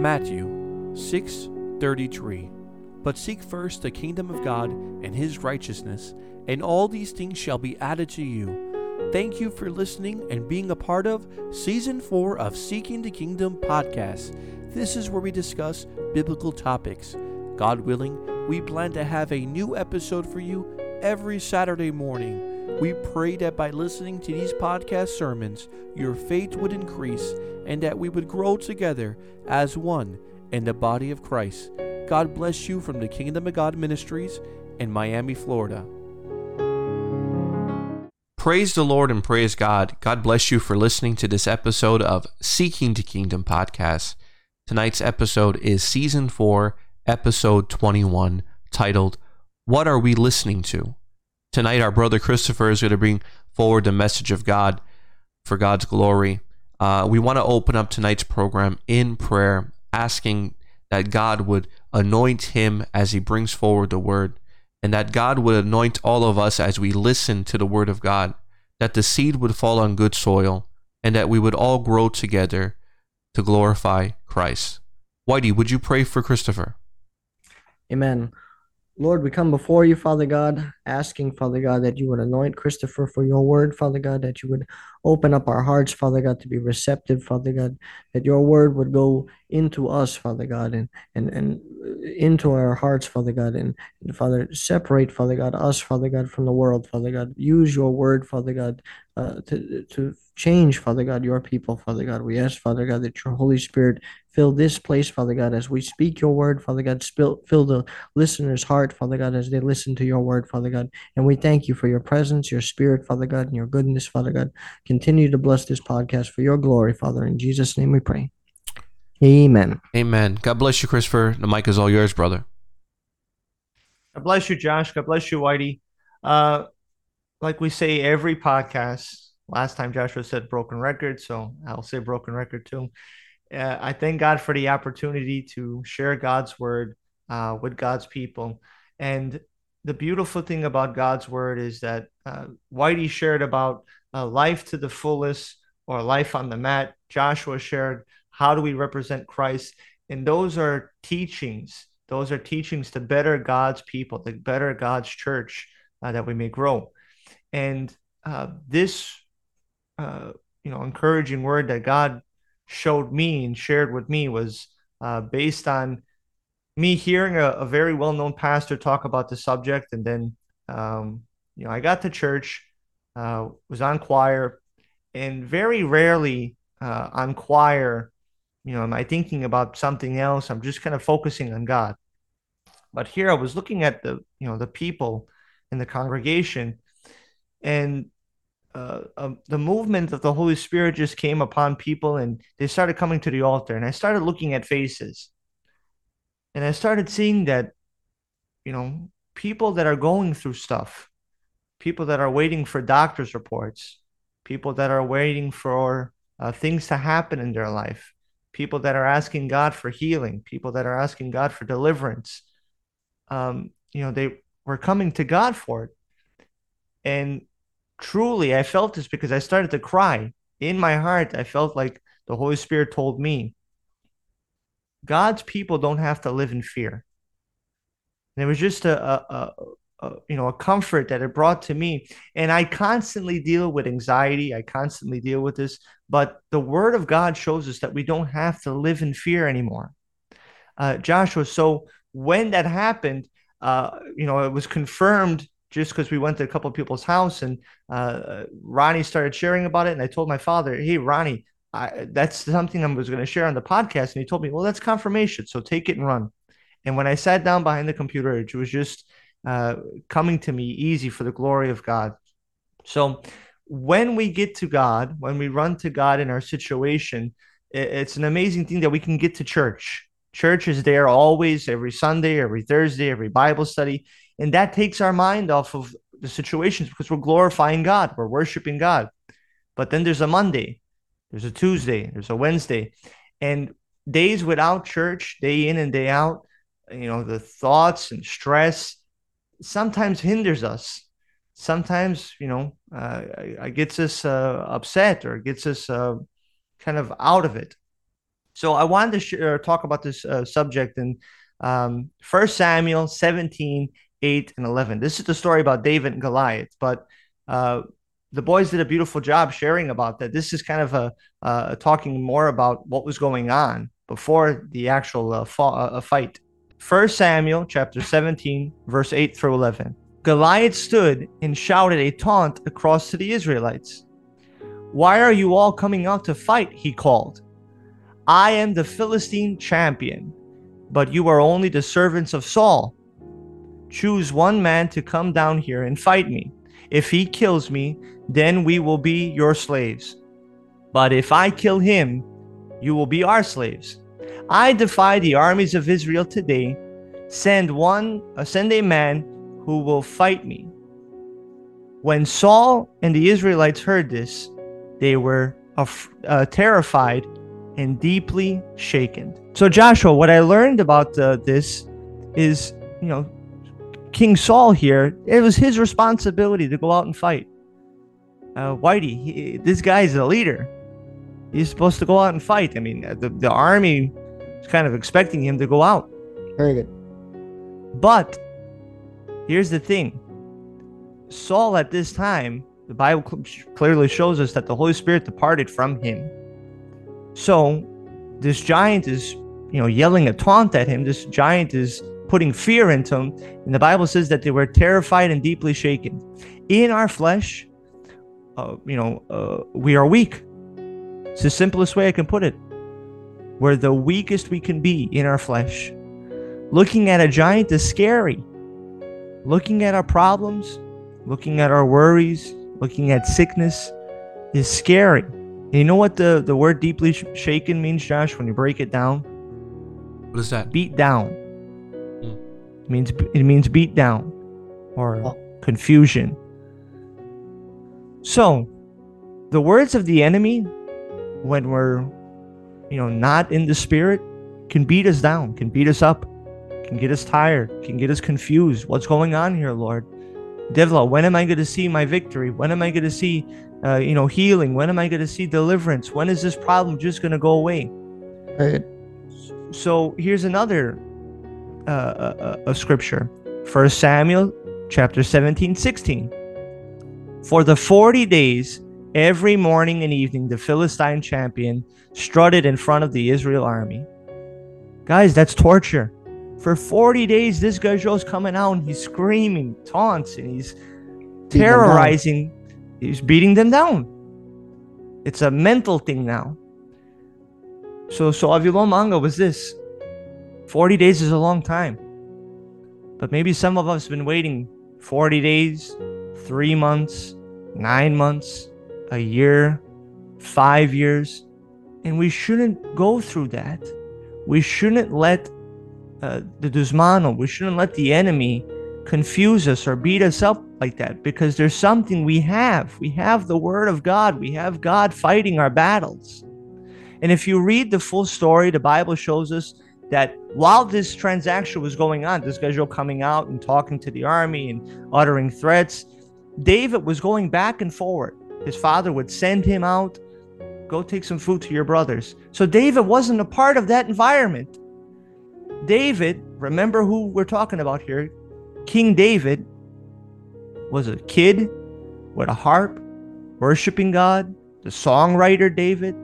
Matthew 6:33 But seek first the kingdom of God and his righteousness, and all these things shall be added to you. Thank you for listening and being a part of season 4 of Seeking the Kingdom podcast. This is where we discuss biblical topics. God willing, we plan to have a new episode for you every Saturday morning. We pray that by listening to these podcast sermons, your faith would increase and that we would grow together as one in the body of Christ. God bless you from the Kingdom of God Ministries in Miami, Florida. Praise the Lord and praise God. God bless you for listening to this episode of Seeking the Kingdom podcast. Tonight's episode is season 4, episode 21, titled, What Are We Listening to? Tonight, our brother Christopher is going to bring forward the message of God for God's glory. Uh, we want to open up tonight's program in prayer, asking that God would anoint him as he brings forward the word, and that God would anoint all of us as we listen to the word of God, that the seed would fall on good soil, and that we would all grow together to glorify Christ. Whitey, would you pray for Christopher? Amen. Lord, we come before you, Father God, asking, Father God, that you would anoint Christopher for your word, Father God, that you would open up our hearts, Father God, to be receptive, Father God, that your word would go into us, Father God, and and, and into our hearts, Father God, and, and Father, separate, Father God, us, Father God, from the world, Father God. Use your word, Father God, uh, to to change, Father God, your people, Father God. We ask, Father God, that your Holy Spirit fill this place, Father God, as we speak your word, Father God. Spill, fill the listener's heart, Father God, as they listen to your word, Father God. And we thank you for your presence, your spirit, Father God, and your goodness, Father God. Continue to bless this podcast for your glory, Father. In Jesus' name we pray. Amen. Amen. God bless you, Christopher. The mic is all yours, brother. God bless you, Josh. God bless you, Whitey. Uh, like we say every podcast, last time Joshua said broken record, so I'll say broken record too. Uh, I thank God for the opportunity to share God's word uh, with God's people. And the beautiful thing about God's word is that uh, Whitey shared about uh, life to the fullest or life on the mat. Joshua shared how do we represent Christ, and those are teachings. Those are teachings to better God's people, to better God's church, uh, that we may grow. And uh, this, uh, you know, encouraging word that God showed me and shared with me was uh, based on me hearing a, a very well-known pastor talk about the subject, and then, um, you know, I got to church, uh, was on choir, and very rarely uh, on choir, you know, am I thinking about something else? I'm just kind of focusing on God. But here I was looking at the, you know, the people in the congregation, and uh, uh, the movement of the Holy Spirit just came upon people, and they started coming to the altar, and I started looking at faces, and I started seeing that, you know, people that are going through stuff, people that are waiting for doctor's reports, people that are waiting for uh, things to happen in their life, people that are asking God for healing, people that are asking God for deliverance. Um, you know, they were coming to God for it. And truly, I felt this because I started to cry. In my heart, I felt like the Holy Spirit told me God's people don't have to live in fear. And it was just a, a, uh, you know a comfort that it brought to me and i constantly deal with anxiety i constantly deal with this but the word of god shows us that we don't have to live in fear anymore uh, joshua so when that happened uh, you know it was confirmed just because we went to a couple of people's house and uh, ronnie started sharing about it and i told my father hey ronnie I, that's something i was going to share on the podcast and he told me well that's confirmation so take it and run and when i sat down behind the computer it was just uh, coming to me easy for the glory of God. So when we get to God, when we run to God in our situation, it's an amazing thing that we can get to church. Church is there always, every Sunday, every Thursday, every Bible study. And that takes our mind off of the situations because we're glorifying God, we're worshiping God. But then there's a Monday, there's a Tuesday, there's a Wednesday. And days without church, day in and day out, you know, the thoughts and stress sometimes hinders us. Sometimes, you know, uh, gets us uh, upset or gets us uh, kind of out of it. So I wanted to sh- talk about this uh, subject in um, 1 Samuel 17, 8, and 11. This is the story about David and Goliath, but uh, the boys did a beautiful job sharing about that. This is kind of a talking more about what was going on before the actual uh, fa- uh, fight. 1 Samuel chapter 17, verse 8 through 11. Goliath stood and shouted a taunt across to the Israelites. Why are you all coming out to fight? He called. I am the Philistine champion, but you are only the servants of Saul. Choose one man to come down here and fight me. If he kills me, then we will be your slaves. But if I kill him, you will be our slaves. I defy the armies of Israel today. Send one, uh, send a man who will fight me. When Saul and the Israelites heard this, they were uh, terrified and deeply shaken. So, Joshua, what I learned about uh, this is, you know, King Saul here, it was his responsibility to go out and fight. Uh, Whitey, he, this guy is a leader. He's supposed to go out and fight. I mean, the, the army is kind of expecting him to go out. Very good. But here's the thing Saul at this time, the Bible clearly shows us that the Holy Spirit departed from him. So this giant is, you know, yelling a taunt at him. This giant is putting fear into them. And the Bible says that they were terrified and deeply shaken. In our flesh, uh, you know, uh, we are weak. It's the simplest way I can put it. We're the weakest we can be in our flesh. Looking at a giant is scary. Looking at our problems, looking at our worries, looking at sickness is scary. And you know what the, the word deeply sh- shaken means, Josh, when you break it down? What is that? Beat down. It means it means beat down or oh. confusion. So, the words of the enemy when we're you know not in the spirit can beat us down, can beat us up, can get us tired, can get us confused. What's going on here, Lord? Devla, when am I going to see my victory? When am I going to see uh, you know, healing? When am I going to see deliverance? When is this problem just going to go away? Right. So here's another uh, a, a scripture. First Samuel chapter 17, 16. For the 40 days, every morning and evening, the Philistine champion strutted in front of the Israel army. Guys, that's torture. For 40 days, this guy's coming out and he's screaming taunts and he's terrorizing He's beating them down. It's a mental thing now. So, so Avilon Manga was this 40 days is a long time. But maybe some of us have been waiting 40 days, three months, nine months, a year, five years. And we shouldn't go through that. We shouldn't let uh, the Dusmano, we shouldn't let the enemy confuse us or beat us up like that because there's something we have. We have the Word of God, we have God fighting our battles. And if you read the full story, the Bible shows us that while this transaction was going on, this guy's coming out and talking to the army and uttering threats, David was going back and forward. His father would send him out, go take some food to your brothers. So David wasn't a part of that environment. David, remember who we're talking about here, King David was a kid with a harp, worshiping God, the songwriter David,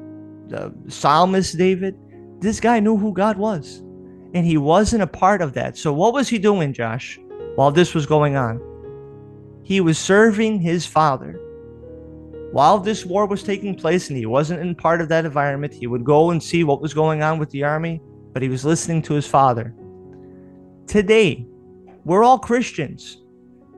the psalmist David. This guy knew who God was, and he wasn't a part of that. So, what was he doing, Josh, while this was going on? He was serving his father. While this war was taking place and he wasn't in part of that environment, he would go and see what was going on with the army, but he was listening to his father. Today, we're all Christians.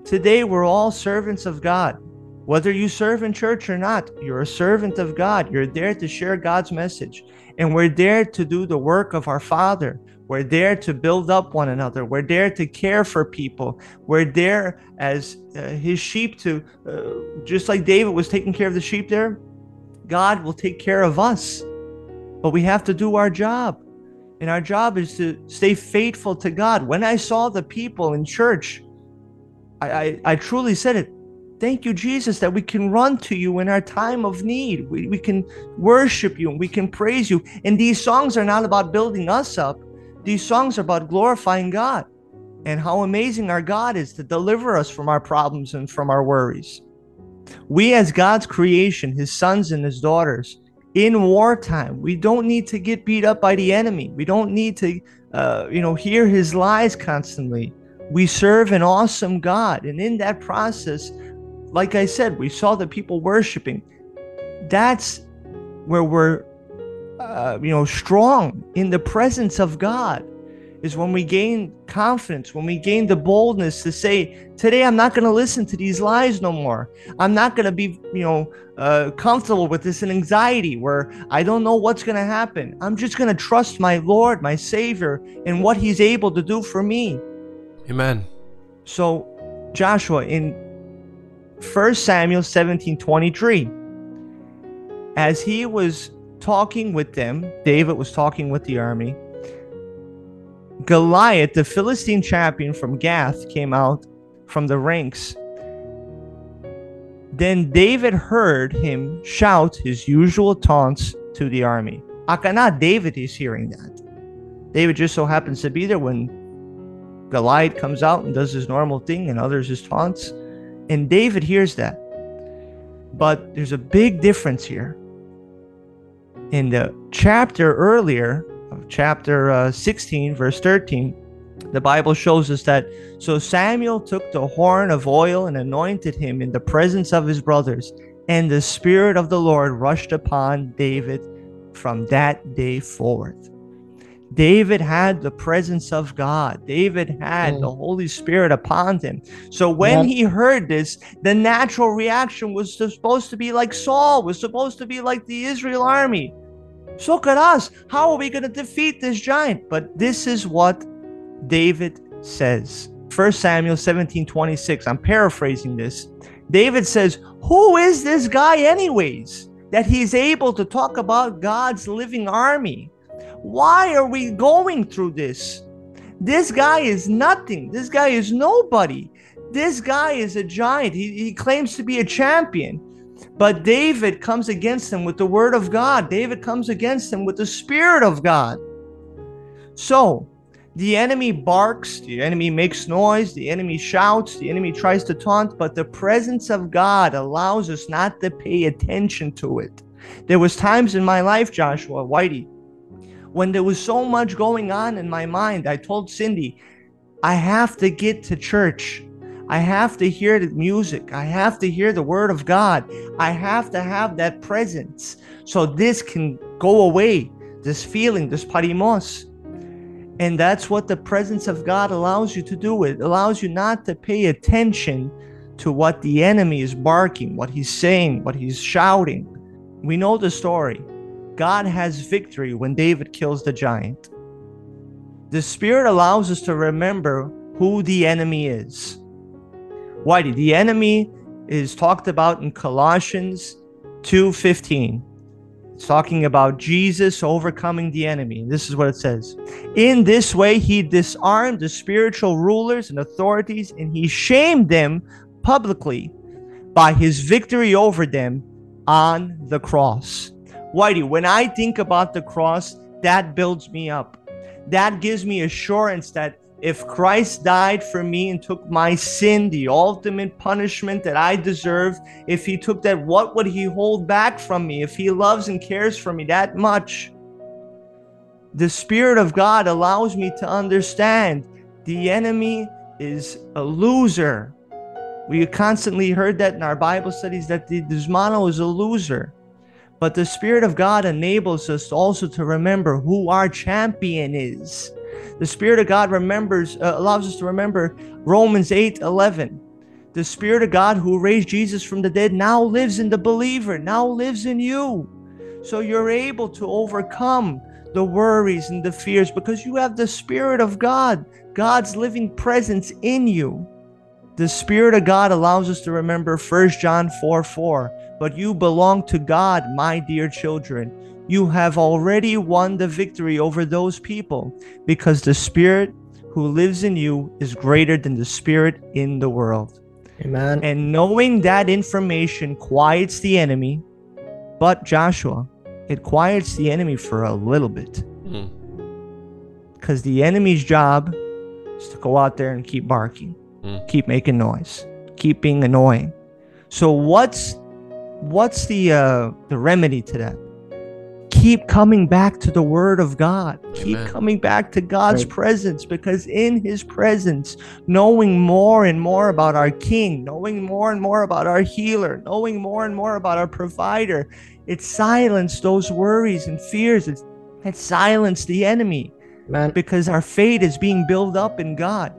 Today, we're all servants of God. Whether you serve in church or not, you're a servant of God. You're there to share God's message. And we're there to do the work of our Father. We're there to build up one another. We're there to care for people. We're there as uh, his sheep to, uh, just like David was taking care of the sheep there, God will take care of us. But we have to do our job. And our job is to stay faithful to God. When I saw the people in church, I, I, I truly said it. Thank you, Jesus, that we can run to you in our time of need. We, we can worship you and we can praise you. And these songs are not about building us up, these songs are about glorifying God and how amazing our God is to deliver us from our problems and from our worries. We, as God's creation, His sons and His daughters, in wartime, we don't need to get beat up by the enemy. We don't need to, uh, you know, hear His lies constantly. We serve an awesome God, and in that process, like I said, we saw the people worshiping. That's where we're, uh, you know, strong in the presence of God is when we gain confidence, when we gain the boldness to say, today I'm not going to listen to these lies no more. I'm not going to be, you know, uh, comfortable with this anxiety where I don't know what's going to happen. I'm just going to trust my Lord, my Savior, and what He's able to do for me. Amen. So, Joshua, in 1 Samuel 17 23, as he was talking with them, David was talking with the army Goliath, the Philistine champion from Gath, came out from the ranks. Then David heard him shout his usual taunts to the army. Akana, David is hearing that. David just so happens to be there when Goliath comes out and does his normal thing and others his taunts. And David hears that. But there's a big difference here. In the chapter earlier, chapter uh, 16, verse 13, the Bible shows us that so Samuel took the horn of oil and anointed him in the presence of his brothers, and the Spirit of the Lord rushed upon David from that day forward. David had the presence of God. David had mm. the Holy Spirit upon him. So when he heard this, the natural reaction was supposed to be like Saul, was supposed to be like the Israel army. So could us. How are we going to defeat this giant? But this is what David says. 1 Samuel 17 26. I'm paraphrasing this. David says, Who is this guy, anyways, that he's able to talk about God's living army? Why are we going through this? This guy is nothing. This guy is nobody. This guy is a giant. He, he claims to be a champion. But David comes against him with the word of God. David comes against him with the spirit of God. So the enemy barks, the enemy makes noise, the enemy shouts, the enemy tries to taunt, but the presence of God allows us not to pay attention to it. There was times in my life, Joshua Whitey, when there was so much going on in my mind. I told Cindy, I have to get to church. I have to hear the music. I have to hear the word of God. I have to have that presence so this can go away, this feeling, this parimos. And that's what the presence of God allows you to do. It allows you not to pay attention to what the enemy is barking, what he's saying, what he's shouting. We know the story. God has victory when David kills the giant. The Spirit allows us to remember who the enemy is. Whitey, the enemy is talked about in Colossians 2:15. It's talking about Jesus overcoming the enemy. This is what it says. In this way he disarmed the spiritual rulers and authorities and he shamed them publicly by his victory over them on the cross. Whitey, when I think about the cross, that builds me up. That gives me assurance that if Christ died for me and took my sin, the ultimate punishment that I deserved, if he took that, what would he hold back from me? If he loves and cares for me that much, the Spirit of God allows me to understand the enemy is a loser. We constantly heard that in our Bible studies that the Desmano is a loser. But the Spirit of God enables us also to remember who our champion is the Spirit of God remembers, uh, allows us to remember Romans 8 11. The Spirit of God who raised Jesus from the dead now lives in the believer, now lives in you. So you're able to overcome the worries and the fears because you have the Spirit of God, God's living presence in you. The Spirit of God allows us to remember 1 John 4 4. But you belong to God, my dear children you have already won the victory over those people because the Spirit who lives in you is greater than the Spirit in the world. Amen. And knowing that information quiets the enemy, but Joshua, it quiets the enemy for a little bit. Mm. Because the enemy's job is to go out there and keep barking, Mm. keep making noise, keep being annoying. So what's what's the uh the remedy to that? Keep coming back to the word of God. Keep coming back to God's Right. presence because in his presence, knowing more and more about our king, knowing more and more about our healer, knowing more and more about our provider, it silenced those worries and fears. It, it silenced the enemy Amen. because our faith is being built up in God.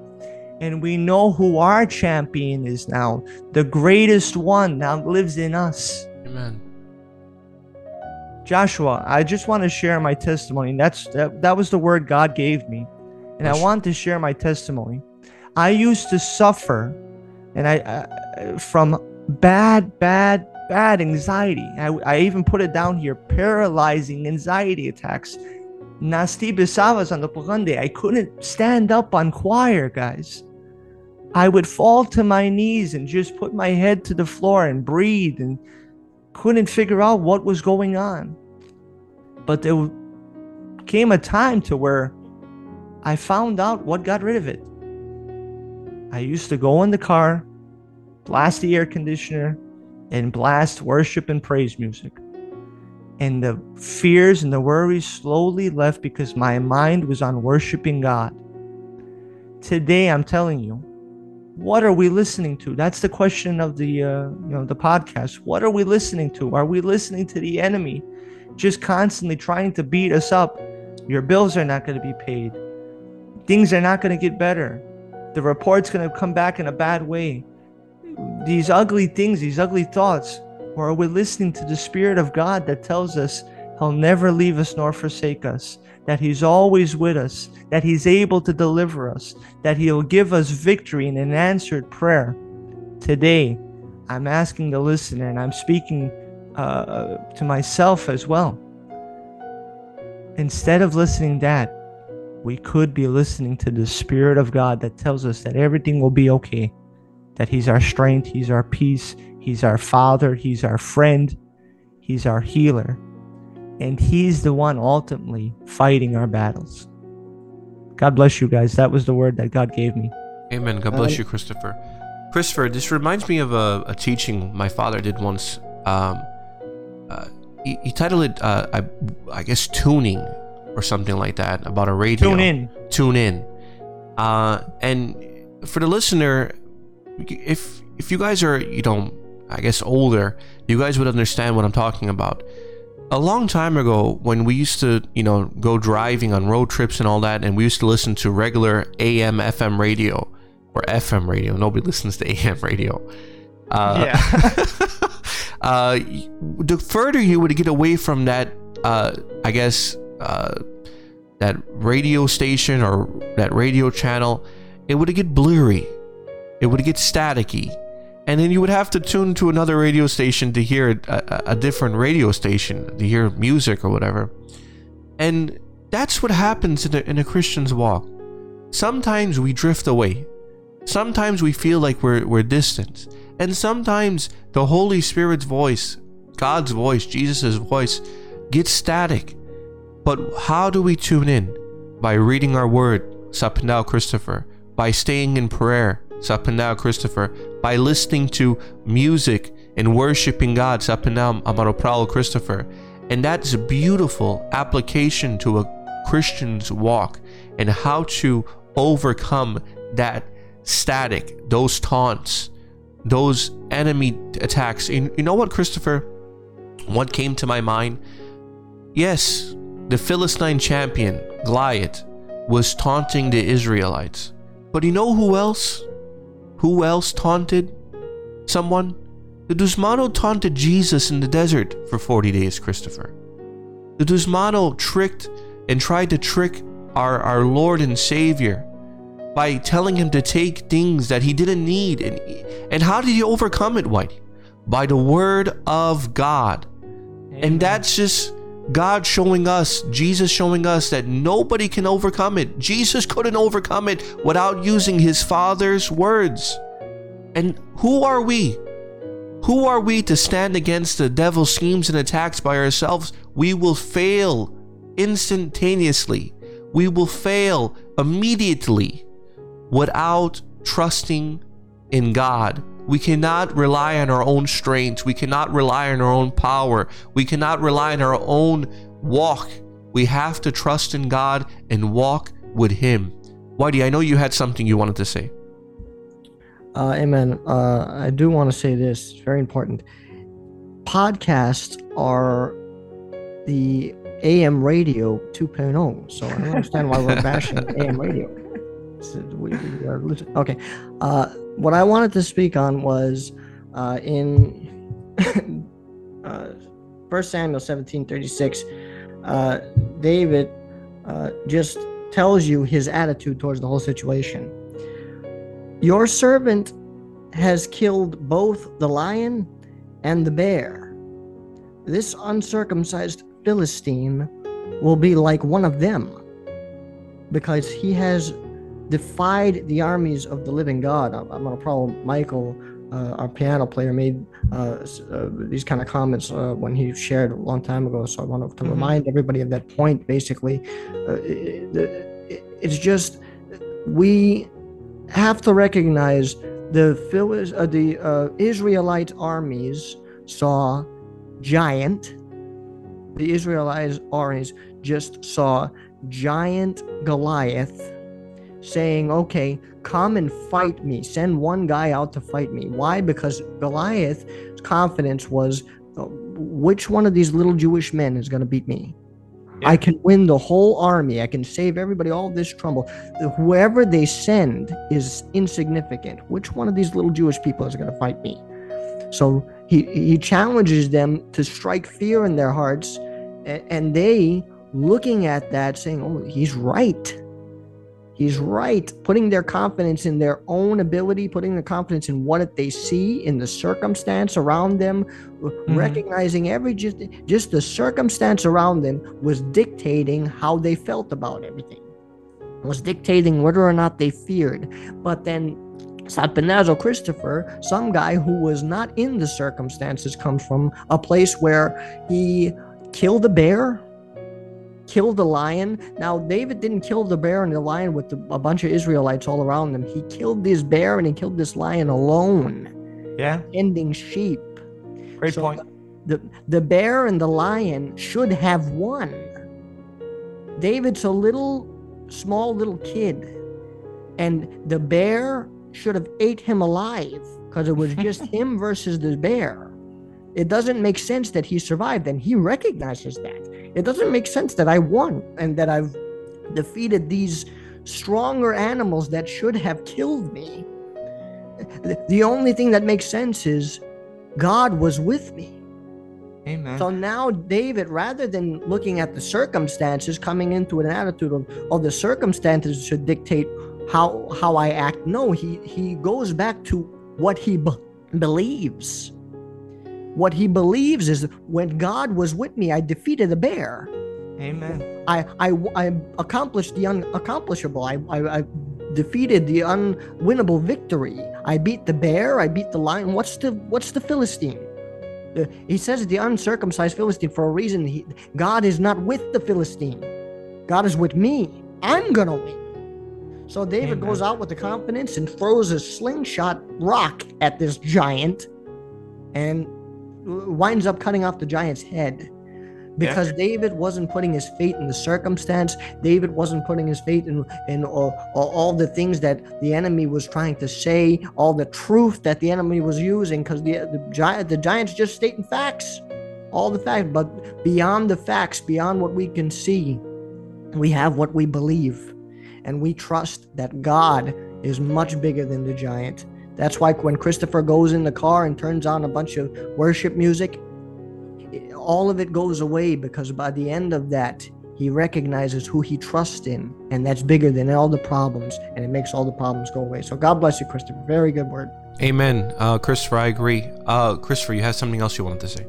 And we know who our champion is now. The greatest one now lives in us. Amen. Joshua, I just want to share my testimony. That's that, that was the word God gave me. And I want to share my testimony. I used to suffer and I uh, from bad bad bad anxiety. I, I even put it down here, paralyzing anxiety attacks. Nasti bisavas on the pagande. I couldn't stand up on choir, guys. I would fall to my knees and just put my head to the floor and breathe and couldn't figure out what was going on. But there came a time to where I found out what got rid of it. I used to go in the car, blast the air conditioner, and blast worship and praise music. And the fears and the worries slowly left because my mind was on worshiping God. Today, I'm telling you, what are we listening to? That's the question of the uh, you know the podcast. What are we listening to? Are we listening to the enemy, just constantly trying to beat us up? Your bills are not going to be paid. Things are not going to get better. The report's going to come back in a bad way. These ugly things, these ugly thoughts. Or are we listening to the Spirit of God that tells us He'll never leave us nor forsake us, that He's always with us, that He's able to deliver us, that He'll give us victory in an answered prayer? Today, I'm asking the listener and I'm speaking uh, to myself as well. Instead of listening that, we could be listening to the Spirit of God that tells us that everything will be okay, that He's our strength, He's our peace, He's our Father, He's our friend, He's our healer, and He's the one ultimately fighting our battles. God bless you guys. That was the word that God gave me. Amen. God bless you, Christopher. Christopher, this reminds me of a, a teaching my father did once. Um, uh, he, he titled it, uh, I, I guess, tuning or something like that about a radio. Tune in. Tune in. Uh, and for the listener, if if you guys are, you know, I guess older, you guys would understand what I'm talking about. A long time ago, when we used to, you know, go driving on road trips and all that, and we used to listen to regular AM, FM radio or FM radio. Nobody listens to AM radio. Uh, Yeah. uh, the further you would get away from that, uh, I guess, uh, that radio station or that radio channel, it would get blurry. It would get staticky. And then you would have to tune to another radio station to hear a, a, different radio station, to hear music or whatever. And that's what happens in a, in a Christian's walk. Sometimes we drift away. Sometimes we feel like we're, we're distant. And sometimes the Holy Spirit's voice, God's voice, Jesus' voice, gets static. But how do we tune in? By reading our word, Sapindao Christopher. By staying in prayer, Sapindao Christopher. By listening to music and worshiping God, Sapindao Amaropral Christopher. And that's a beautiful application to a Christian's walk and how to overcome that static, those taunts, those enemy attacks. You you know what, Christopher? What came to my mind? Yes, the Philistine champion, Goliath, was taunting the Israelites. But you know who else? Who else taunted someone? The Dusmano taunted Jesus in the desert for 40 days, Christopher. The Dusmano tricked and tried to trick our, our Lord and Savior by telling him to take things that he didn't need. And, and how did he overcome it, Whitey? By the word of God. And that's just God showing us, Jesus showing us that nobody can overcome it. Jesus couldn't overcome it without using his Father's words. And who are we? Who are we to stand against the devil's schemes and attacks by ourselves? We will fail instantaneously. We will fail immediately without trusting in God. We cannot rely on our own strength. We cannot rely on our own power. We cannot rely on our own walk. We have to trust in God and walk with Him. Whitey, I know you had something you wanted to say. Uh, amen. Uh, I do want to say this. It's very important. Podcasts are the AM radio 2.0. So I don't understand why we're bashing AM radio. We, we are. Okay. Uh, what I wanted to speak on was uh, in uh, 1 Samuel 17 36. Uh, David uh, just tells you his attitude towards the whole situation. Your servant has killed both the lion and the bear. This uncircumcised Philistine will be like one of them because he has defied the armies of the living God. I'm, I'm going to probably Michael, uh, our piano player, made uh, uh, these kind of comments uh, when he shared a long time ago. So I want to Mhm. remind everybody of that point. Basically, uh, it- it- it's just we have to recognize the uh, the uh, Israelite armies saw giant. The Israelite armies just saw giant Goliath saying, okay, come and fight me. Send one guy out to fight me. Why? Because Goliath's confidence was, uh, which one of these little Jewish men is going to beat me? I can win the whole army. I can save everybody, all this trouble. Whoever they send is insignificant. Which one of these little Jewish people is going to fight me? So he, he challenges them to strike fear in their hearts, and, and they looking at that saying, Oh, he's right. He's right. Putting their confidence in their own ability, putting their confidence in what they see, in the circumstance around them, mm-hmm. recognizing every just just the circumstance around them was dictating how they felt about everything. Was dictating whether or not they feared. But then Satpanazo Christopher, some guy who was not in the circumstances, comes from a place where he killed a bear, killed the lion. Now, David didn't kill the bear and the lion with the, a bunch of Israelites all around him. He killed this bear and he killed this lion alone, Yeah, ending sheep. great So point. The, the bear and the lion should have won. David's a little, small little kid, and the bear should have ate him alive because it was just him versus the bear. It doesn't make sense that he survived, and he recognizes that. It doesn't make sense that I won and that I've defeated these stronger animals that should have killed me. The- only thing that makes sense is God was with me. Amen. So now David, rather than looking at the circumstances, coming into an attitude of, oh, the circumstances should dictate how how I act. No, he he goes back to what he be- believes. What he believes is when God was with me, I defeated a bear. Amen. I I, I accomplished the unaccomplishable. I, I I defeated the unwinnable victory. I beat the bear. I beat the lion. What's the what's the Philistine? Uh, he says the uncircumcised Philistine for a reason. He, God is not with the Philistine. God is with me. I'm gonna win. So David Amen. goes out with the confidence and throws a slingshot rock at this giant, and winds up cutting off the giant's head because David wasn't putting his faith in the circumstance. David wasn't putting his faith in in all, all, all the things that the enemy was trying to say, all the truth that the enemy was using. Because the the giant the giants just stating facts, all the facts. But beyond the facts, beyond what we can see, we have what we believe, and we trust that God is much bigger than the giant. That's why when Christopher goes in the car and turns on a bunch of worship music, all of it goes away because by the end of that, he recognizes who he trusts in, and that's bigger than all the problems, and it makes all the problems go away. So God bless you, Christopher. Very good word. Amen. Uh, Christopher, I agree. Uh, Christopher, you had something else you wanted to say.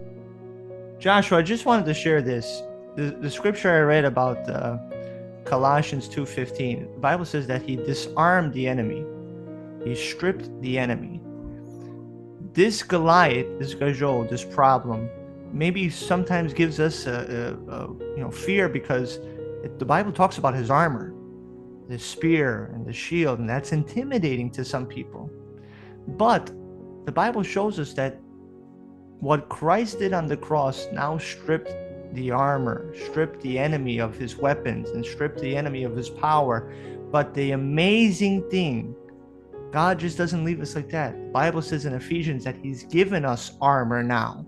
Joshua, I just wanted to share this. The, the scripture I read about uh, Colossians 2:15. The Bible says that he disarmed the enemy. He stripped the enemy. this Goliath, this Gajol, this problem, maybe sometimes gives us a, a, a you know fear because it, the Bible talks about his armor, the spear and the shield, and that's intimidating to some people. But the Bible shows us that what Christ did on the cross now stripped the armor, stripped the enemy of his weapons, and stripped the enemy of his power. But the amazing thing, God just doesn't leave us like that. The Bible says in Ephesians that he's given us armor now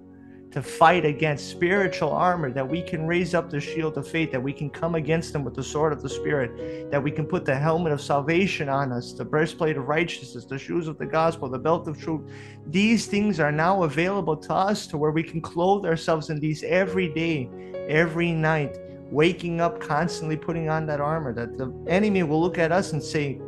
to fight against spiritual armor, that we can raise up the shield of faith, that we can come against them with the sword of the Spirit, that we can put the helmet of salvation on us, the breastplate of righteousness, the shoes of the gospel, the belt of truth. These things are now available to us to where we can clothe ourselves in these every day, every night, waking up constantly putting on that armor, that the enemy will look at us and say,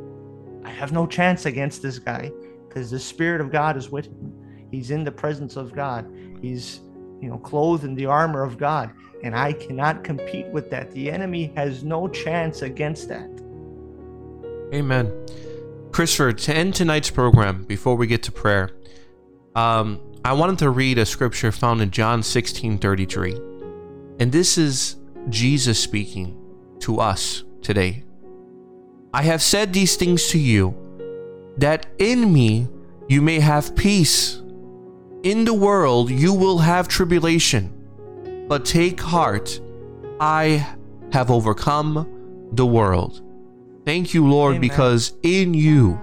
I have no chance against this guy because the Spirit of God is with him. He's in the presence of God. He's you know, clothed in the armor of God. And I cannot compete with that. The enemy has no chance against that. Amen. Christopher, to end tonight's program, before we get to prayer, um, I wanted to read a scripture found in John 16 33. And this is Jesus speaking to us today. I have said these things to you, that in me you may have peace. In the world you will have tribulation, but take heart, I have overcome the world. Thank you, Lord, Amen. because in you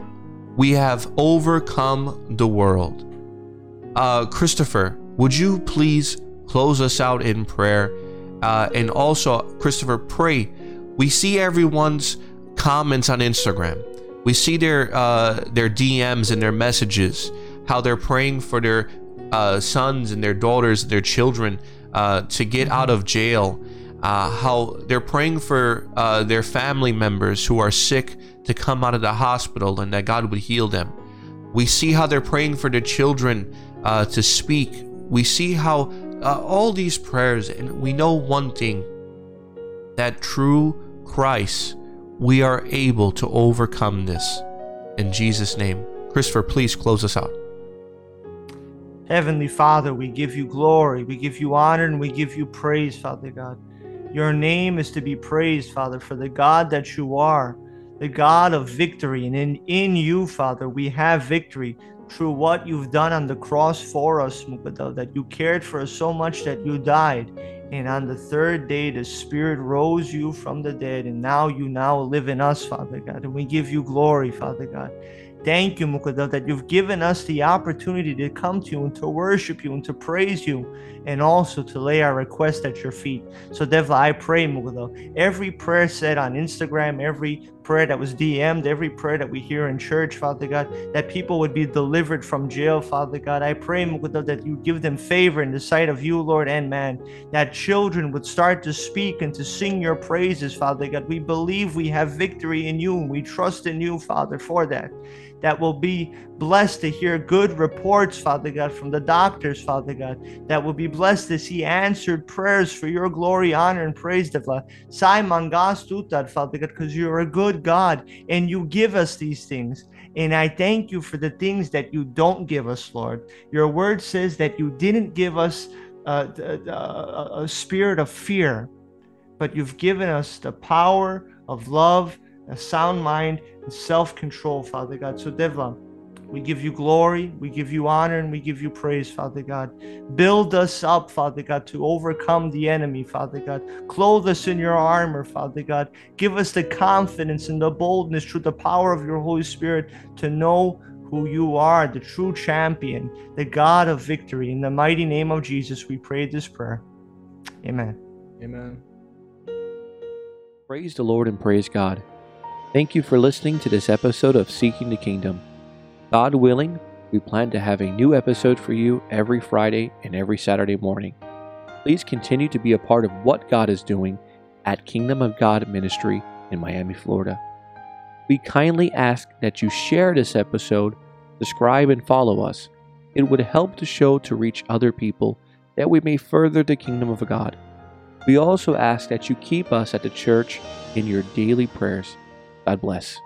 we have overcome the world. Uh, Christopher, would you please close us out in prayer? Uh, and also, Christopher, pray. We see everyone's comments on Instagram. We see their uh, their DMs and their messages, how they're praying for their uh, sons and their daughters and their children uh, to get out of jail. Uh, how they're praying for uh, their family members who are sick to come out of the hospital and that God would heal them. We see how they're praying for their children uh, to speak. We see how all these prayers, and we know one thing that true Christ, we are able to overcome this. In Jesus' name. Christopher, please close us out. Heavenly Father, we give you glory, we give you honor, and we give you praise, Father God. Your name is to be praised, Father, for the God that you are, the God of victory. And in, in you, Father, we have victory through what you've done on the cross for us, Mukadal, that you cared for us so much that you died. And on the third day, the Spirit rose you from the dead, and now you now live in us, Father God. And we give you glory, Father God. Thank you, Mukadal, that you've given us the opportunity to come to you and to worship you and to praise you and also to lay our request at your feet. So, Devla, I pray, Mukadal, every prayer said on Instagram, every prayer that was DM'd, every prayer that we hear in church, Father God, that people would be delivered from jail, Father God. I pray, Mukadal, that you give them favor in the sight of you, Lord, and man, that children would start to speak and to sing your praises, Father God. We believe we have victory in you and we trust in you, Father, for that that will be blessed to hear good reports, Father God, from the doctors, Father God, that will be blessed to see answered prayers for your glory, honor, and praise, Devla. Simon Gastutad, Father God, because you're a good God and you give us these things. And I thank you for the things that you don't give us, Lord. Your word says that you didn't give us uh, a, a spirit of fear, but you've given us the power of love, a sound mind, and self control, Father God. So, Devla, we give you glory, we give you honor, and we give you praise, Father God. Build us up, Father God, to overcome the enemy, Father God. Clothe us in your armor, Father God. Give us the confidence and the boldness through the power of your Holy Spirit to know who you are, the true champion, the God of victory. In the mighty name of Jesus, we pray this prayer. Amen. Amen. Praise the Lord and praise God. Thank you for listening to this episode of Seeking the Kingdom. God willing, we plan to have a new episode for you every Friday and every Saturday morning. Please continue to be a part of what God is doing at Kingdom of God Ministry in Miami, Florida. We kindly ask that you share this episode, subscribe, and follow us. It would help the show to reach other people that we may further the kingdom of God. We also ask that you keep us at the church in your daily prayers. God bless.